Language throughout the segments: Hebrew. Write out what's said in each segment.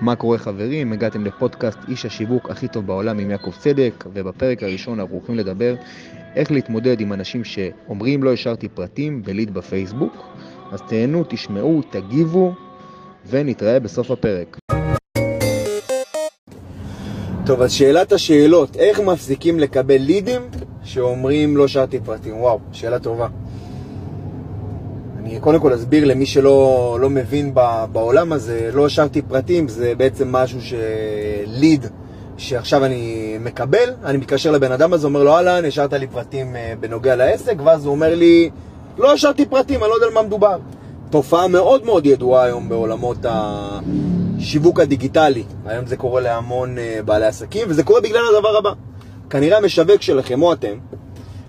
מה קורה חברים? הגעתם לפודקאסט איש השיווק הכי טוב בעולם עם יעקב צדק, ובפרק הראשון אנחנו הולכים לדבר איך להתמודד עם אנשים שאומרים לא השארתי פרטים בליד בפייסבוק. אז תהנו, תשמעו, תגיבו, ונתראה בסוף הפרק. טוב, אז שאלת השאלות, איך מפסיקים לקבל לידים שאומרים לא שארתי פרטים? וואו, שאלה טובה. אני קודם כל אסביר למי שלא לא מבין בעולם הזה, לא השארתי פרטים, זה בעצם משהו שליד שעכשיו אני מקבל, אני מתקשר לבן אדם הזה, אומר לו אהלן, השארת לי פרטים אה, בנוגע לעסק, ואז הוא אומר לי, לא השארתי פרטים, אני לא יודע על מה מדובר. תופעה מאוד מאוד ידועה היום בעולמות השיווק הדיגיטלי. היום זה קורה להמון אה, בעלי עסקים, וזה קורה בגלל הדבר הבא. כנראה המשווק שלכם, או אתם,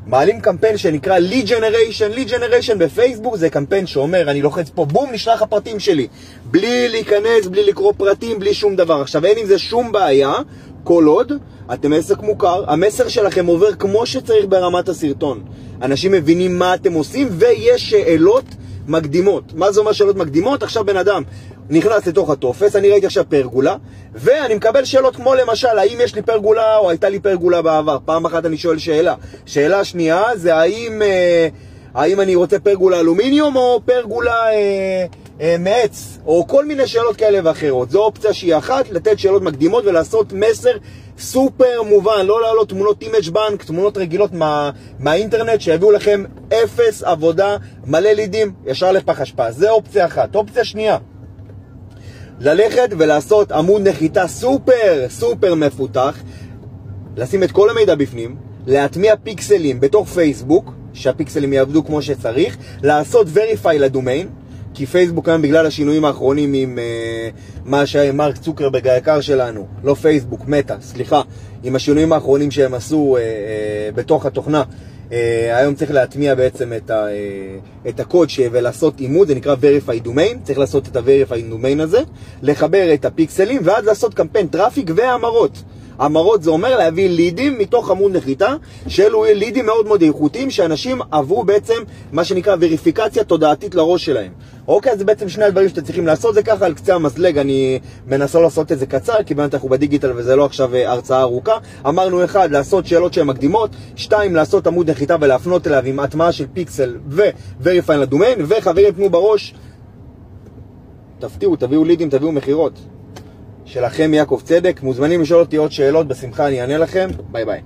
מעלים קמפיין שנקרא Lead Generation. Lead Generation בפייסבוק זה קמפיין שאומר, אני לוחץ פה, בום, נשלח הפרטים שלי. בלי להיכנס, בלי לקרוא פרטים, בלי שום דבר. עכשיו, אין עם זה שום בעיה, כל עוד אתם עסק מוכר, המסר שלכם עובר כמו שצריך ברמת הסרטון. אנשים מבינים מה אתם עושים, ויש שאלות מקדימות. מה זה אומר שאלות מקדימות? עכשיו בן אדם נכנס לתוך הטופס, אני ראיתי עכשיו פרגולה, ואני מקבל שאלות כמו למשל, האם יש לי פרגולה או הייתה לי פרגולה בעבר? פעם אחת אני שואל שאלה. שאלה שנייה זה האם, אה, האם אני רוצה פרגולה אלומיניום או פרגולה אה, אה, מעץ, או כל מיני שאלות כאלה ואחרות. זו אופציה שהיא אחת, לתת שאלות מקדימות ולעשות מסר סופר מובן, לא להעלות תמונות image bank, תמונות רגילות מה, מהאינטרנט שיביאו לכם אפס עבודה, מלא לידים, ישר לפח אשפה. זה אופציה אחת. אופציה שנייה, ללכת ולעשות עמוד נחיתה סופר סופר מפותח, לשים את כל המידע בפנים, להטמיע פיקסלים בתוך פייסבוק, שהפיקסלים יעבדו כמו שצריך, לעשות verify לדומיין, כי פייסבוק היום בגלל השינויים האחרונים עם uh, מה שמרק צוקרברג היקר שלנו, לא פייסבוק, מטא, סליחה, עם השינויים האחרונים שהם עשו uh, uh, בתוך התוכנה, היום צריך להטמיע בעצם את, ה, uh, את הקוד ש... ולעשות אימות, זה נקרא Verify Domain, צריך לעשות את ה-Verify Domain הזה, לחבר את הפיקסלים ואז לעשות קמפיין traffic והמרות. המרות זה אומר להביא לידים מתוך עמוד נחיתה, שאלו לידים מאוד מאוד איכותיים, שאנשים עברו בעצם מה שנקרא וריפיקציה תודעתית לראש שלהם. אוקיי, אז זה בעצם שני הדברים שאתם צריכים לעשות, זה ככה על קצה המזלג, אני מנסה לעשות את זה קצר, כי באמת אנחנו בדיגיטל וזה לא עכשיו אה, הרצאה ארוכה. אמרנו אחד, לעשות שאלות שהן מקדימות, שתיים, לעשות עמוד נחיתה ולהפנות אליו עם הטמעה של פיקסל ו-Verify לדומיין, וחברים, תנו בראש, תפתיעו, תביאו לידים, תביאו מכירות. שלכם יעקב צדק. מוזמנים לשאול אותי עוד שאלות, בשמחה אני אענה לכם. ביי ביי.